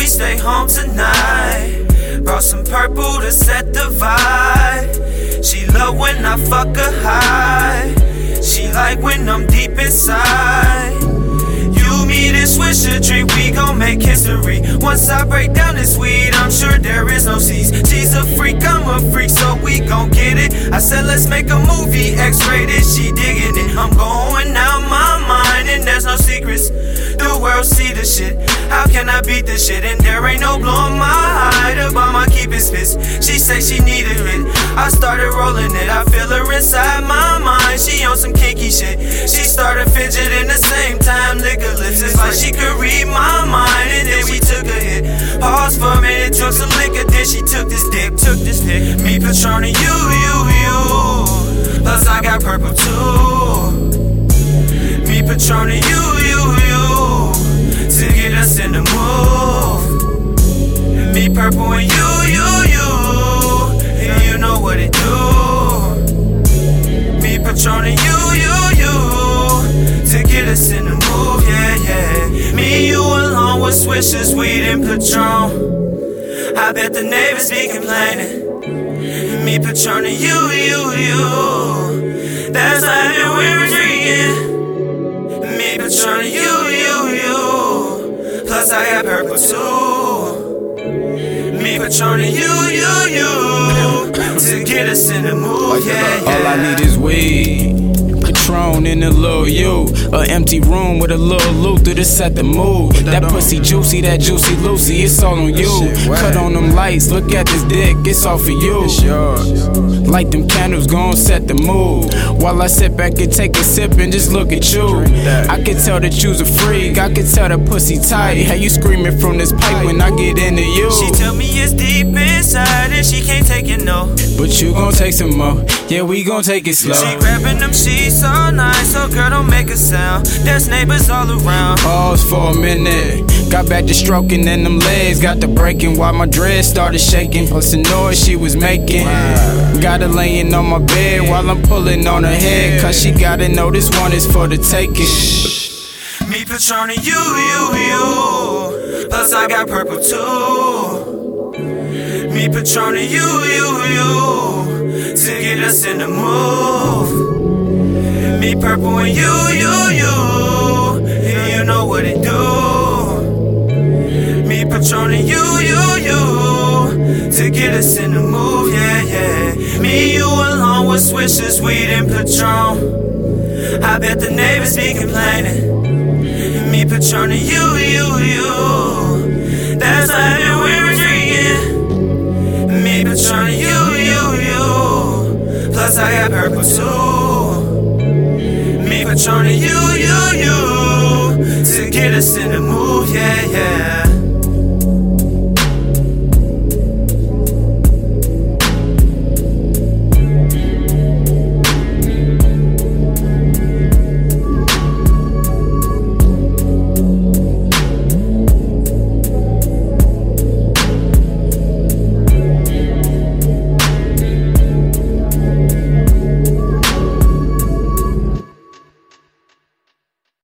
we stay home tonight. Brought some purple to set the vibe. She love when I fuck her high. She like when I'm deep inside. You, me, this swisher drink, we gon' make history. Once I break down this weed, I'm sure there is no C's. She's a freak, I'm a freak, so we gon' get it. I said, let's make a movie, X rated, she digging it. I'm going out my mind, and there's no secrets. The world see the shit. Can I beat this shit? And there ain't no blowing my hide about my keeping spits. She say she needed it. I started rolling it. I feel her inside my mind. She on some kinky shit. She started fidgeting the same time. Liquor lips. It's like she could read my mind. And then we took a hit. Pause for a minute. Took some liquor. Then she took this dick. Took this dick. Me Patron and you, you, you. Plus I got purple too. Me Patron and you, you, you. Us in the move. Me purple and you, you, you. And you know what it do. Me Patron and you, you, you. To get us in the move, yeah, yeah. Me, you along with swishers, weed and Patron. I bet the neighbors be complaining. Me Patron and you, you, you. That's how we're drinking. Me Patron and you, Purple too. Me Patron and you, you, you. To get us in the mood, yeah, uh, yeah. All I need is weed. Patron in a little U. A empty room with a little Luther to set the mood. That pussy juicy, that juicy Lucy, it's all on you. Cut on them lights, look at this dick, it's all for you. Light them candles, gon' set the mood. While I sit back and take a sip and just look at you. I can tell that you's a freak, I can tell that pussy tight. How you screaming from this pipe when I get into you? She tell me it's deep inside and she can't take it, no. But you gon' take some more. Yeah, we gon' take it slow. She grabbing them sheets all night, so oh, girl don't make a sound. There's neighbors all around. Pause for a minute. Got back to stroking and them legs got to breaking while my dreads started shaking. Plus the noise she was making. Got her laying on my bed while I'm pulling on her head. Cause she gotta know this one is for the taking. Me Patron and you, you, you. Plus I got purple too. Me Patron and you, you, you. To get us in the move. Me purple and you, you, you. And you know what it do. Me Patron and you, you, you. To get us in the move, yeah, yeah. Me, you along with swishers, weed and Patron. I bet the neighbors be complaining. Me Patron and you, you, you. Plus I got purple too. Me Patron and you, you, you. To get us in the mood, yeah, yeah.